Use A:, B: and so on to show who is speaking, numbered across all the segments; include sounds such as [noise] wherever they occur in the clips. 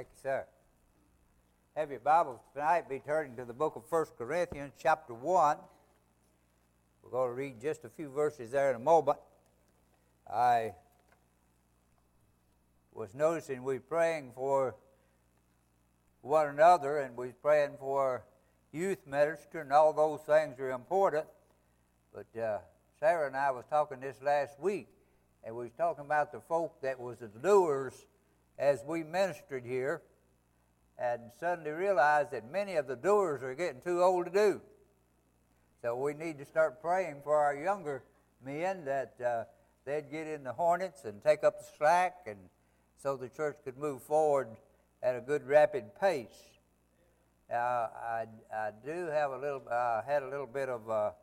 A: Thank you, sir. Have your Bibles tonight. Be turning to the book of 1 Corinthians, chapter 1. We're going to read just a few verses there in a moment. I was noticing we praying for one another and we praying for youth minister and all those things are important. But uh, Sarah and I was talking this last week, and we was talking about the folk that was the doers as we ministered here, and suddenly realized that many of the doers are getting too old to do. So we need to start praying for our younger men that uh, they'd get in the hornets and take up the slack, and so the church could move forward at a good rapid pace. Uh, I, I do have a little. I uh, had a little bit of a,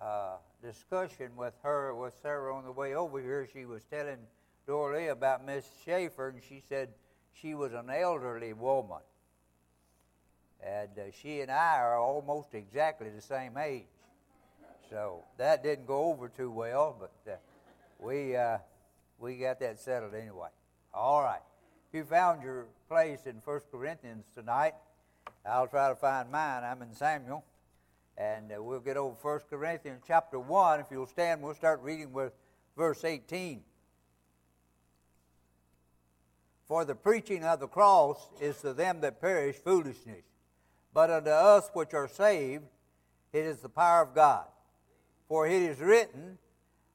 A: uh, discussion with her with Sarah on the way over here. She was telling Dorley about Miss Schaefer, and she said she was an elderly woman. And uh, she and I are almost exactly the same age. So that didn't go over too well, but uh, we, uh, we got that settled anyway. All right. If you found your place in 1 Corinthians tonight, I'll try to find mine. I'm in Samuel. And uh, we'll get over 1 Corinthians chapter 1. If you'll stand, we'll start reading with verse 18. For the preaching of the cross is to them that perish foolishness, but unto us which are saved it is the power of God. For it is written,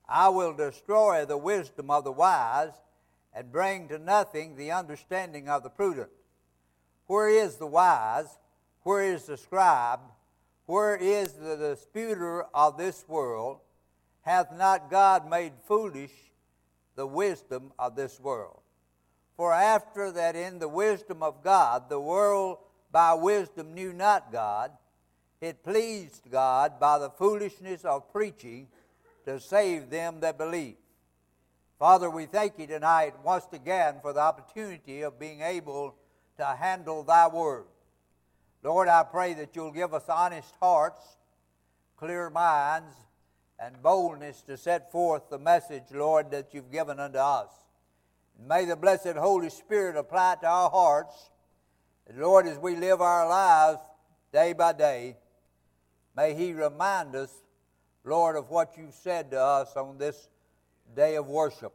A: I will destroy the wisdom of the wise, and bring to nothing the understanding of the prudent. Where is the wise? Where is the scribe? Where is the disputer of this world? Hath not God made foolish the wisdom of this world? For after that in the wisdom of God, the world by wisdom knew not God, it pleased God by the foolishness of preaching to save them that believe. Father, we thank you tonight once again for the opportunity of being able to handle thy word. Lord, I pray that you'll give us honest hearts, clear minds, and boldness to set forth the message, Lord, that you've given unto us. May the blessed Holy Spirit apply it to our hearts. Lord, as we live our lives day by day, may He remind us, Lord, of what you've said to us on this day of worship.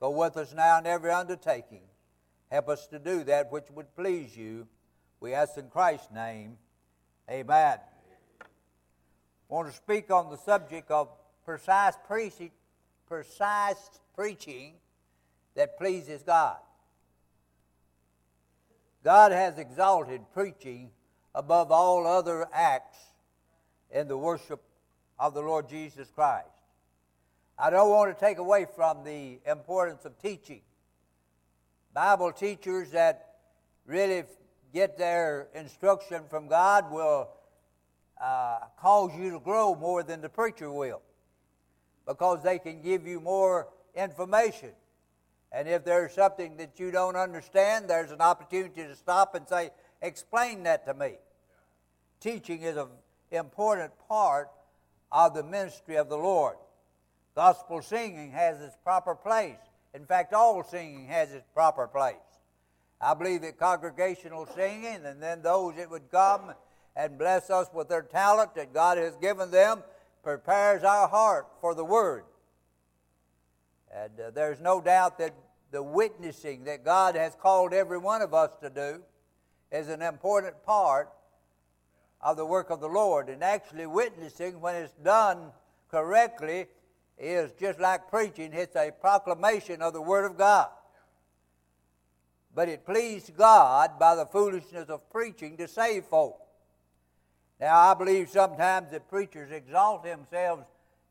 A: Go with us now in every undertaking. Help us to do that which would please you. We ask in Christ's name. Amen. I want to speak on the subject of precise precise preaching that pleases God. God has exalted preaching above all other acts in the worship of the Lord Jesus Christ. I don't want to take away from the importance of teaching. Bible teachers that really get their instruction from God will uh, cause you to grow more than the preacher will because they can give you more information. And if there's something that you don't understand, there's an opportunity to stop and say, Explain that to me. Teaching is an important part of the ministry of the Lord. Gospel singing has its proper place. In fact, all singing has its proper place. I believe that congregational singing and then those that would come and bless us with their talent that God has given them prepares our heart for the Word. And uh, there's no doubt that the witnessing that God has called every one of us to do is an important part of the work of the Lord. And actually, witnessing, when it's done correctly, is just like preaching, it's a proclamation of the Word of God. But it pleased God by the foolishness of preaching to save folk. Now, I believe sometimes that preachers exalt themselves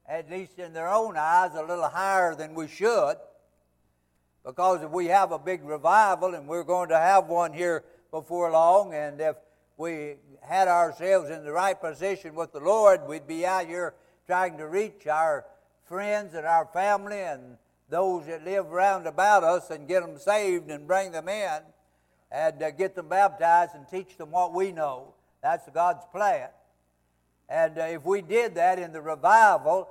A: at least in their own eyes, a little higher than we should. Because if we have a big revival, and we're going to have one here before long, and if we had ourselves in the right position with the Lord, we'd be out here trying to reach our friends and our family and those that live round about us and get them saved and bring them in and uh, get them baptized and teach them what we know. That's God's plan. And uh, if we did that in the revival,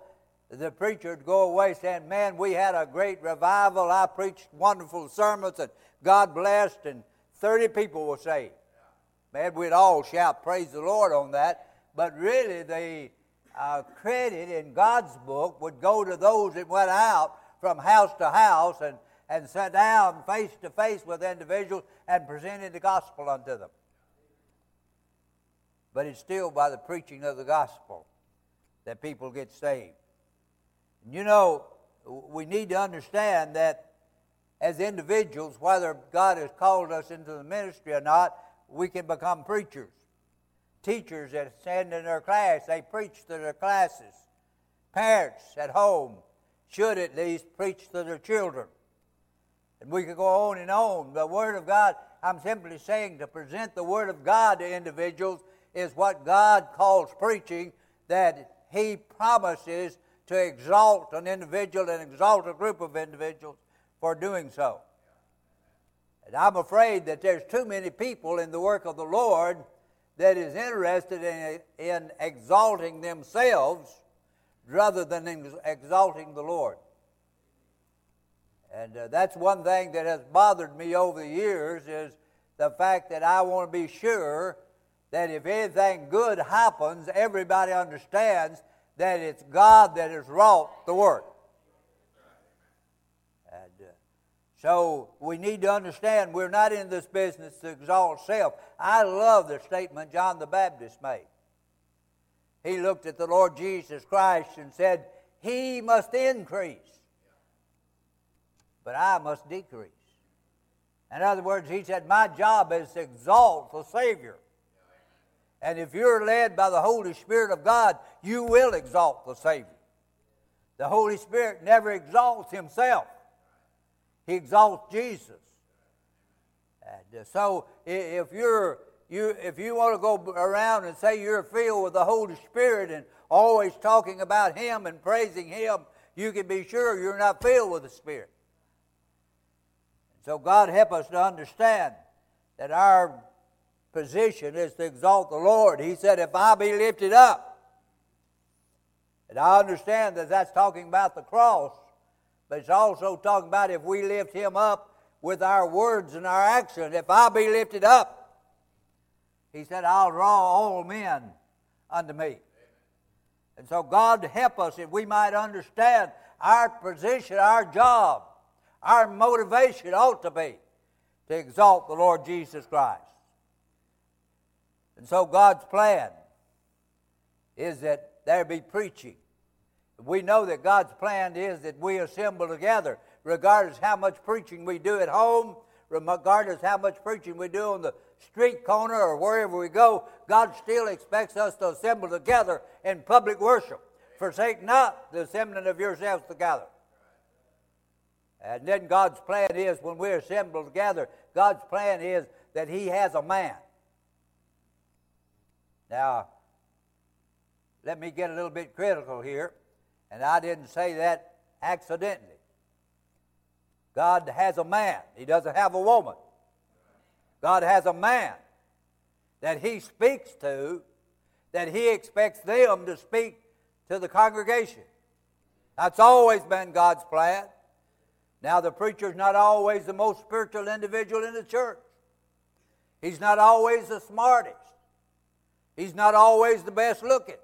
A: the preacher would go away saying, Man, we had a great revival. I preached wonderful sermons, and God blessed, and 30 people were saved. Man, we'd all shout, Praise the Lord on that. But really, the uh, credit in God's book would go to those that went out from house to house and, and sat down face to face with individuals and presented the gospel unto them. But it's still by the preaching of the gospel that people get saved. You know, we need to understand that as individuals, whether God has called us into the ministry or not, we can become preachers. Teachers that stand in their class, they preach to their classes. Parents at home should at least preach to their children. And we could go on and on. The Word of God, I'm simply saying to present the Word of God to individuals is what God calls preaching, that He promises to exalt an individual and exalt a group of individuals for doing so. And I'm afraid that there's too many people in the work of the Lord that is interested in, in exalting themselves rather than in exalting the Lord. And uh, that's one thing that has bothered me over the years is the fact that I want to be sure that if anything good happens, everybody understands that it's God that has wrought the work. and uh, So we need to understand we're not in this business to exalt self. I love the statement John the Baptist made. He looked at the Lord Jesus Christ and said, He must increase, but I must decrease. In other words, he said, My job is to exalt the Savior. And if you're led by the Holy Spirit of God, you will exalt the Savior. The Holy Spirit never exalts himself. He exalts Jesus. And uh, so if you're you if you want to go around and say you're filled with the Holy Spirit and always talking about Him and praising Him, you can be sure you're not filled with the Spirit. So God help us to understand that our position is to exalt the Lord. He said, "If I be lifted up," and I understand that that's talking about the cross. But it's also talking about if we lift him up with our words and our action. If I be lifted up, he said, I'll draw all men unto me. And so, God help us if we might understand our position, our job, our motivation ought to be to exalt the Lord Jesus Christ. And so, God's plan is that there be preaching we know that God's plan is that we assemble together, regardless how much preaching we do at home, regardless how much preaching we do on the street corner or wherever we go, God still expects us to assemble together in public worship. Forsake not the assembling of yourselves together. And then God's plan is when we assemble together, God's plan is that He has a man. Now, let me get a little bit critical here. And I didn't say that accidentally. God has a man, He doesn't have a woman. God has a man that He speaks to, that He expects them to speak to the congregation. That's always been God's plan. Now, the preacher's not always the most spiritual individual in the church. He's not always the smartest. He's not always the best looking.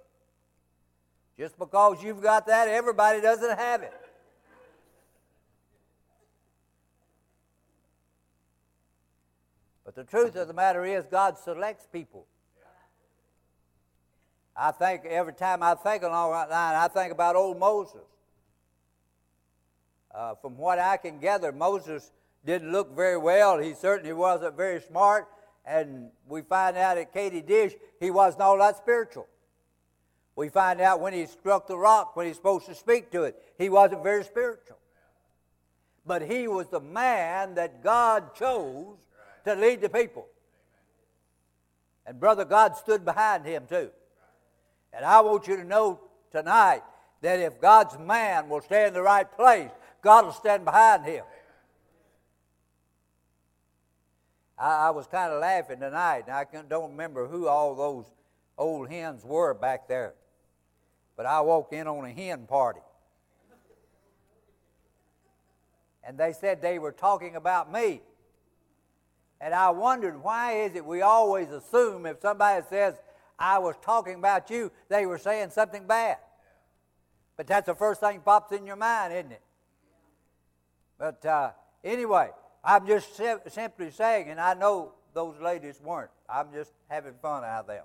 A: Just because you've got that, everybody doesn't have it. But the truth of the matter is, God selects people. I think every time I think along that line, I think about old Moses. Uh, from what I can gather, Moses didn't look very well. He certainly wasn't very smart. And we find out at Kadesh, he wasn't all that spiritual. We find out when he struck the rock, when he's supposed to speak to it, he wasn't very spiritual. But he was the man that God chose to lead the people. And brother, God stood behind him too. And I want you to know tonight that if God's man will stay in the right place, God will stand behind him. I, I was kind of laughing tonight, and I don't remember who all those old hens were back there but I walked in on a hen party. And they said they were talking about me. And I wondered why is it we always assume if somebody says, I was talking about you, they were saying something bad. But that's the first thing pops in your mind, isn't it? But uh, anyway, I'm just simply saying, and I know those ladies weren't. I'm just having fun out of them.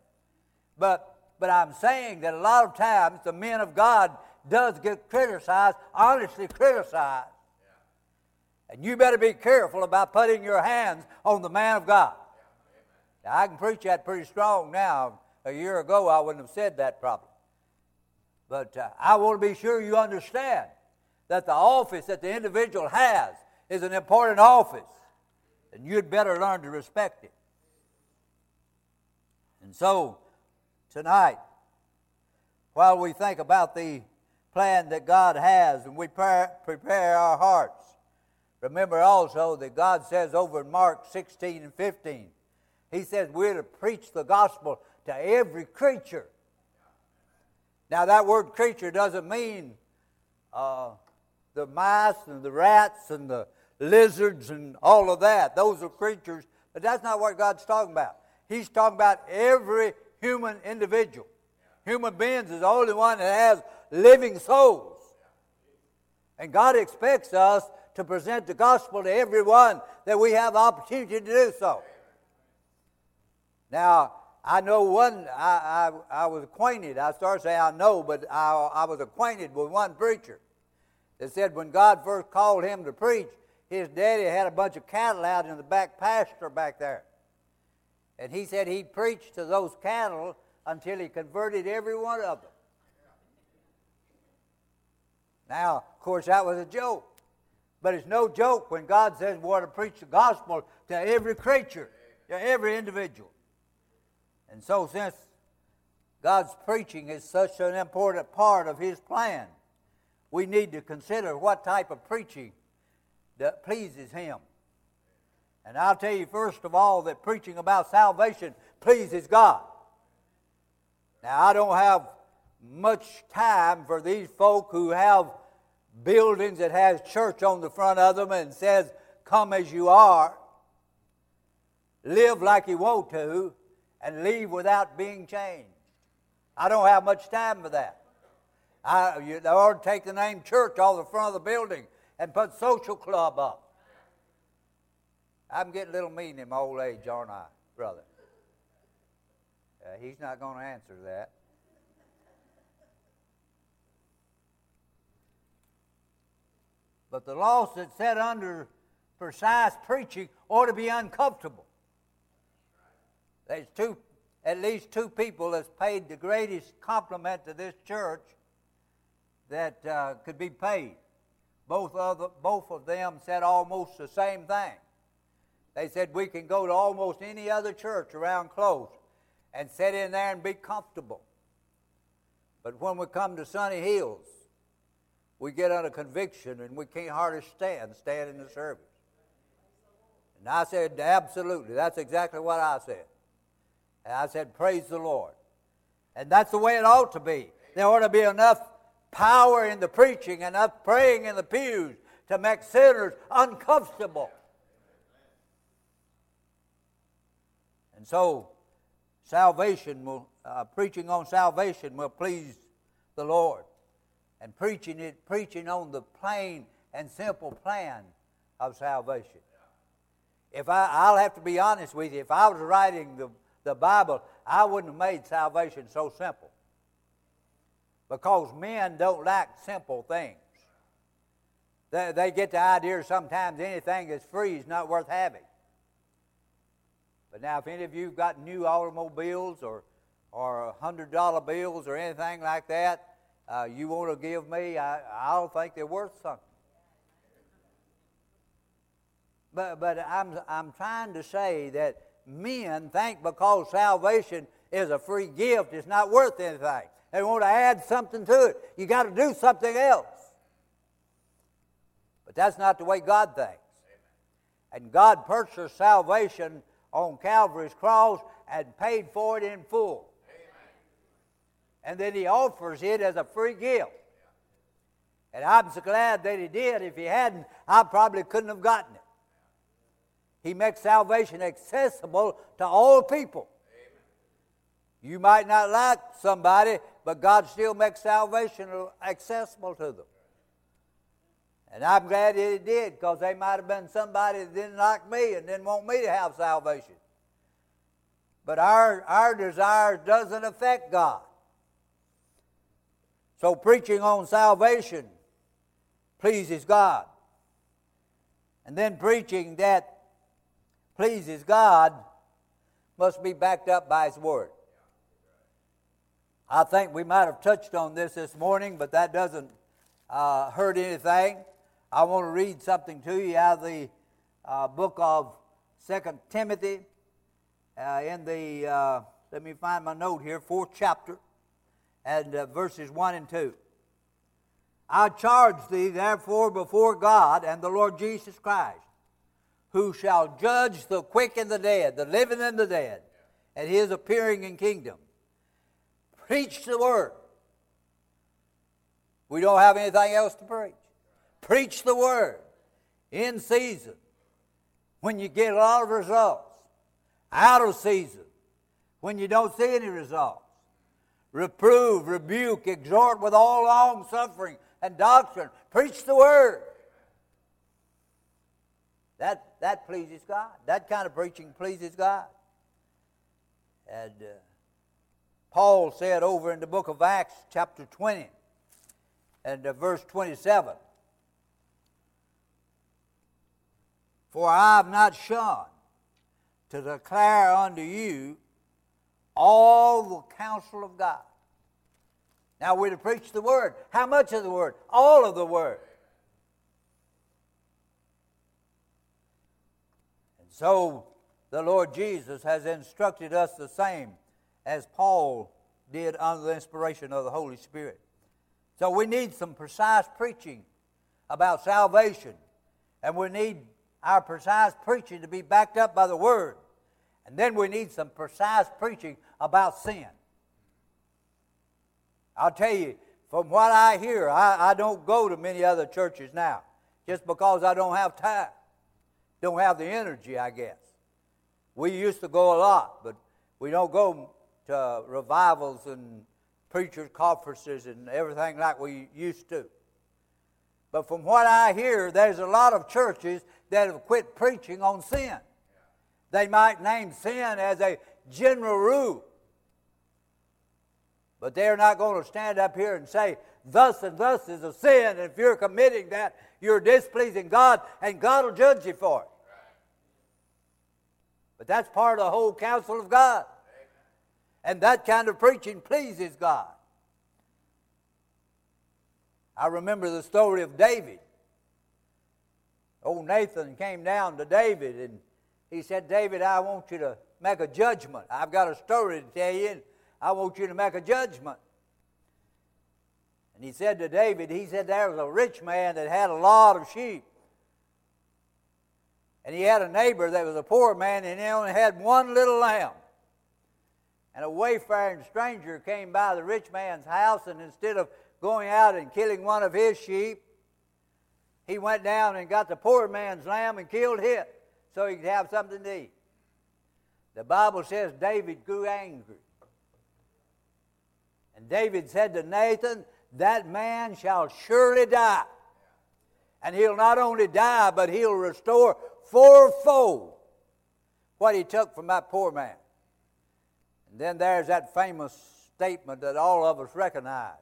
A: But but I'm saying that a lot of times the men of God does get criticized, honestly criticized. And you better be careful about putting your hands on the man of God. Now, I can preach that pretty strong now. A year ago, I wouldn't have said that probably. But uh, I want to be sure you understand that the office that the individual has is an important office, and you'd better learn to respect it. And so, tonight, while we think about the plan that God has and we prepare our hearts, remember also that God says over in Mark 16 and 15, He says we're to preach the gospel to every creature. Now, that word creature doesn't mean uh, the mice and the rats and the lizards and all of that. Those are creatures, but that's not what God's talking about. He's talking about every human individual. Human beings is the only one that has living souls. And God expects us to present the gospel to everyone that we have opportunity to do so. Now, I know one, I, I, I was acquainted, I started saying I know, but I, I was acquainted with one preacher that said when God first called him to preach, his daddy had a bunch of cattle out in the back pasture back there. And he said he preached to those cattle until he converted every one of them. Now, of course, that was a joke. But it's no joke when God says we want to preach the gospel to every creature, to every individual. And so, since God's preaching is such an important part of His plan, we need to consider what type of preaching that pleases Him. And I'll tell you first of all that preaching about salvation pleases God. Now, I don't have much time for these folk who have buildings that has church on the front of them and says, Come as you are, live like you want to, and leave without being changed. I don't have much time for that. I, you, to take the name church off the front of the building and put social club up. I'm getting a little mean in my old age, aren't I, brother? Uh, he's not going to answer that. But the laws that set under precise preaching ought to be uncomfortable. There's two, at least two people that's paid the greatest compliment to this church that uh, could be paid. Both of, the, both of them said almost the same thing. They said we can go to almost any other church around close and sit in there and be comfortable. But when we come to Sunny Hills, we get under conviction and we can't hardly stand, stand in the service. And I said, absolutely. That's exactly what I said. And I said, praise the Lord. And that's the way it ought to be. There ought to be enough power in the preaching, enough praying in the pews to make sinners uncomfortable. And so, salvation will, uh, preaching on salvation will please the Lord and preaching it, preaching on the plain and simple plan of salvation. If I, I'll have to be honest with you, if I was writing the, the Bible, I wouldn't have made salvation so simple. Because men don't like simple things. They, they get the idea sometimes anything that's free is not worth having. But now, if any of you have got new automobiles or, or $100 bills or anything like that, uh, you want to give me, I, I don't think they're worth something. But, but I'm, I'm trying to say that men think because salvation is a free gift, it's not worth anything. They want to add something to it. You got to do something else. But that's not the way God thinks. And God purchased salvation on Calvary's cross and paid for it in full and then he offers it as a free gift. And I'm so glad that he did. If he hadn't, I probably couldn't have gotten it. He makes salvation accessible to all people. You might not like somebody, but God still makes salvation accessible to them. And I'm glad that He did because they might have been somebody that didn't like me and didn't want me to have salvation. But our, our desires doesn't affect God. So preaching on salvation pleases God. And then preaching that pleases God must be backed up by His Word. I think we might have touched on this this morning, but that doesn't uh, hurt anything. I want to read something to you out of the uh, book of Second Timothy, uh, in the uh, let me find my note here, fourth chapter, and uh, verses one and two. I charge thee, therefore, before God and the Lord Jesus Christ, who shall judge the quick and the dead, the living and the dead, at his appearing in kingdom. Preach the word. We don't have anything else to preach. Preach the word in season when you get a lot of results, out of season when you don't see any results. Reprove, rebuke, exhort with all long suffering and doctrine. Preach the word. That, that pleases God. That kind of preaching pleases God. And uh, Paul said over in the book of Acts, chapter 20, and uh, verse 27 For I have not shunned to declare unto you all the counsel of God. Now we're to preach the word. How much of the word? All of the word. And so the Lord Jesus has instructed us the same as Paul did under the inspiration of the Holy Spirit. So we need some precise preaching about salvation, and we need our precise preaching to be backed up by the Word. And then we need some precise preaching about sin. I'll tell you, from what I hear, I, I don't go to many other churches now just because I don't have time. Don't have the energy, I guess. We used to go a lot, but we don't go to revivals and preachers' conferences and everything like we used to. But from what I hear, there's a lot of churches that have quit preaching on sin. They might name sin as a general rule. But they're not going to stand up here and say, thus and thus is a sin. And if you're committing that, you're displeasing God, and God will judge you for it. But that's part of the whole counsel of God. And that kind of preaching pleases God. I remember the story of David. Old Nathan came down to David and he said, David, I want you to make a judgment. I've got a story to tell you, and I want you to make a judgment. And he said to David, he said there was a rich man that had a lot of sheep. And he had a neighbor that was a poor man, and he only had one little lamb. And a wayfaring stranger came by the rich man's house, and instead of going out and killing one of his sheep, he went down and got the poor man's lamb and killed it so he could have something to eat. The Bible says David grew angry. And David said to Nathan, That man shall surely die. And he'll not only die, but he'll restore fourfold what he took from that poor man. Then there's that famous statement that all of us recognize.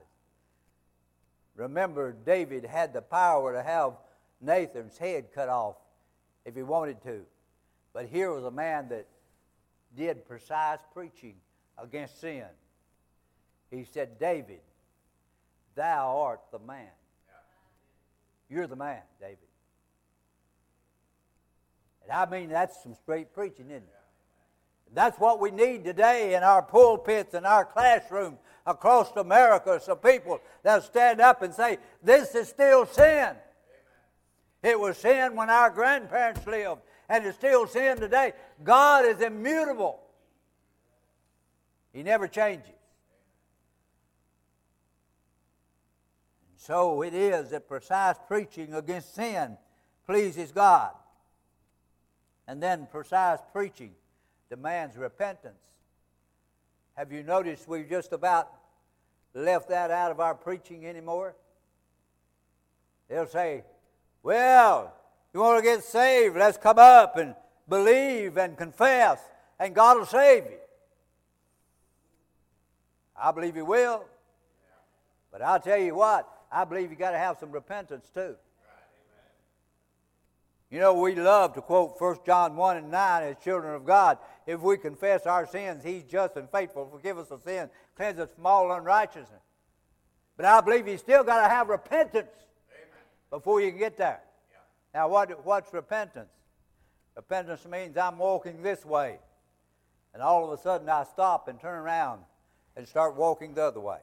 A: Remember, David had the power to have Nathan's head cut off if he wanted to. But here was a man that did precise preaching against sin. He said, David, thou art the man. You're the man, David. And I mean, that's some straight preaching, isn't it? That's what we need today in our pulpits and our classrooms across America. Some people that stand up and say, This is still sin. It was sin when our grandparents lived, and it's still sin today. God is immutable, He never changes. And so it is that precise preaching against sin pleases God. And then precise preaching demands repentance. Have you noticed we've just about left that out of our preaching anymore? They'll say, Well, you want to get saved? Let's come up and believe and confess, and God will save you. I believe He will. But I'll tell you what, I believe you got to have some repentance too. You know, we love to quote 1 John 1 and 9 as children of God. If we confess our sins, He's just and faithful, forgive us of sin, cleanse us from all unrighteousness. But I believe you still got to have repentance Amen. before you can get there. Yeah. Now, what, what's repentance? Repentance means I'm walking this way, and all of a sudden I stop and turn around and start walking the other way.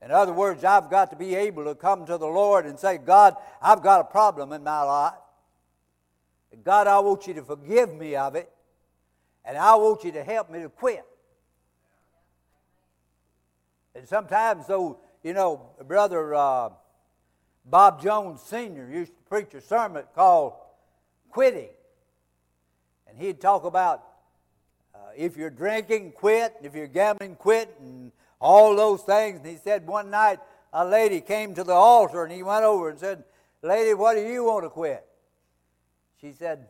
A: In other words, I've got to be able to come to the Lord and say, God, I've got a problem in my life. God, I want you to forgive me of it, and I want you to help me to quit. And sometimes, though, you know, Brother uh, Bob Jones Sr. used to preach a sermon called Quitting. And he'd talk about uh, if you're drinking, quit, if you're gambling, quit, and all those things. And he said one night a lady came to the altar and he went over and said, Lady, what do you want to quit? She said,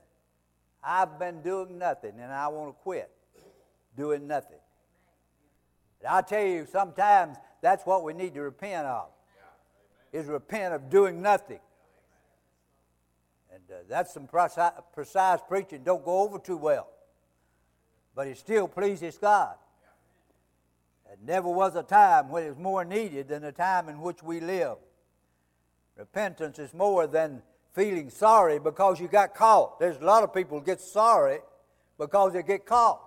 A: I've been doing nothing and I want to quit doing nothing. I tell you, sometimes that's what we need to repent of. Is repent of doing nothing. And uh, that's some precise, precise preaching. Don't go over too well. But it still pleases God. There never was a time when it was more needed than the time in which we live. Repentance is more than feeling sorry because you got caught. There's a lot of people get sorry because they get caught.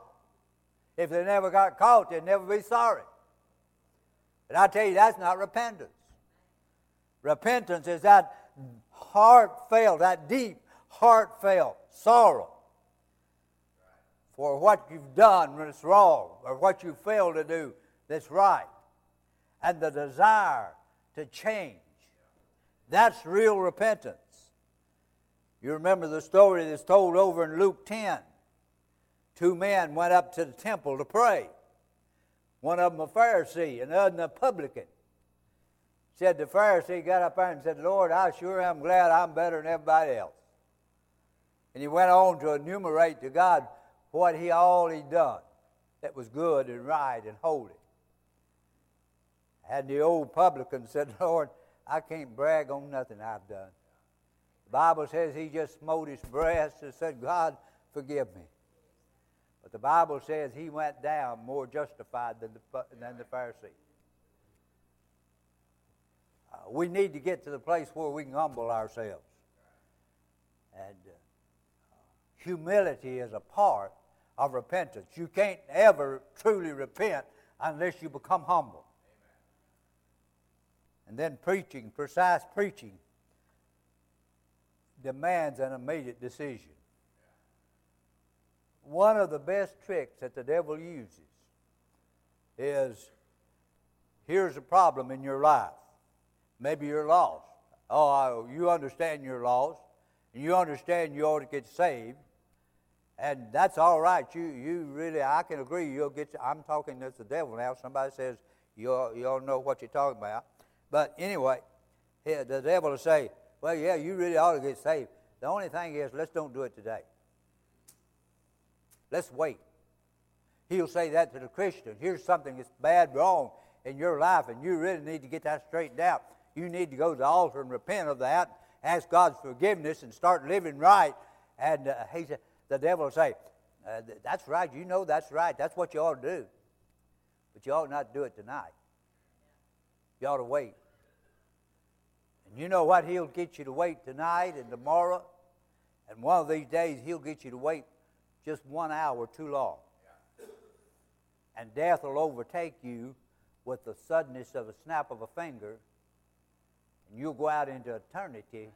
A: If they never got caught, they'd never be sorry. But I tell you, that's not repentance. Repentance is that heartfelt, that deep, heartfelt sorrow for what you've done when it's wrong or what you failed to do that's right, and the desire to change. That's real repentance. You remember the story that's told over in Luke 10. Two men went up to the temple to pray. One of them a Pharisee, and the other a publican. Said the Pharisee got up there and said, Lord, I sure am glad I'm better than everybody else. And he went on to enumerate to God what he all he done that was good and right and holy. And the old publican said, [laughs] Lord, I can't brag on nothing I've done. Bible says he just smote his breast and said, God, forgive me. But the Bible says he went down more justified than the, than the Pharisee. Uh, we need to get to the place where we can humble ourselves. And uh, humility is a part of repentance. You can't ever truly repent unless you become humble. And then preaching, precise preaching, demands an immediate decision. One of the best tricks that the devil uses is here's a problem in your life. Maybe you're lost. Oh, you understand you're lost, and you understand you ought to get saved, and that's all right. You, you really, I can agree. You'll get. I'm talking as the devil now. Somebody says you you all know what you're talking about. But anyway, the devil will say, "Well, yeah, you really ought to get saved." The only thing is, let's don't do it today. Let's wait. He'll say that to the Christian. Here's something that's bad, wrong in your life, and you really need to get that straightened out. You need to go to the altar and repent of that, ask God's forgiveness, and start living right. And uh, he said, the devil will say, uh, That's right. You know that's right. That's what you ought to do. But you ought not do it tonight. You ought to wait. And you know what? He'll get you to wait tonight and tomorrow. And one of these days, he'll get you to wait just one hour too long. And death will overtake you with the suddenness of a snap of a finger. And you'll go out into eternity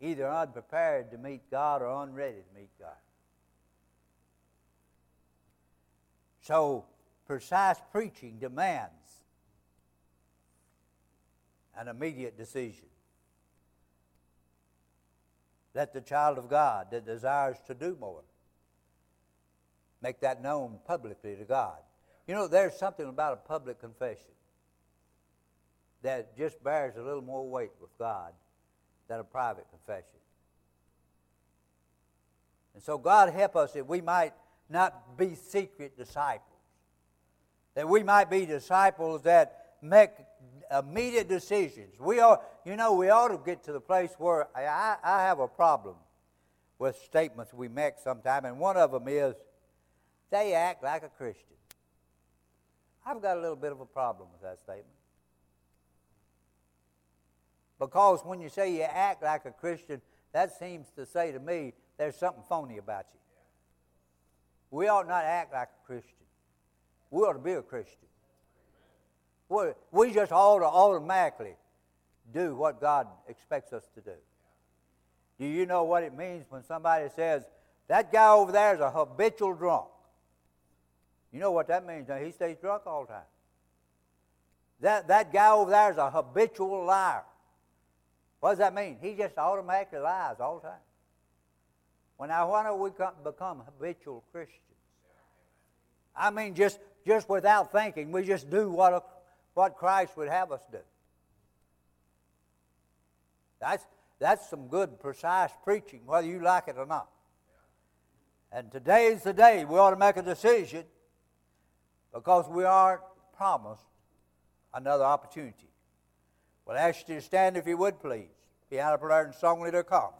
A: either unprepared to meet God or unready to meet God. So, precise preaching demands an immediate decision. Let the child of God that desires to do more make that known publicly to God. You know, there's something about a public confession that just bears a little more weight with God than a private confession. And so, God help us that we might not be secret disciples, that we might be disciples that make immediate decisions. We are, you know, we ought to get to the place where I, I have a problem with statements we make sometimes, and one of them is they act like a Christian. I've got a little bit of a problem with that statement. Because when you say you act like a Christian, that seems to say to me there's something phony about you. We ought not act like a Christian. We ought to be a Christian. We just ought to automatically do what God expects us to do. Do you know what it means when somebody says, that guy over there is a habitual drunk? You know what that means? Now, he stays drunk all the time. That, that guy over there is a habitual liar. What does that mean? He just automatically lies all the time. Well, now, why don't we come, become habitual Christians? I mean, just, just without thinking, we just do what, a, what Christ would have us do. That's, that's some good, precise preaching, whether you like it or not. And today is the day we ought to make a decision because we aren't promised another opportunity. Well, I ask you to stand if you would, please. Piano player and song leader, come.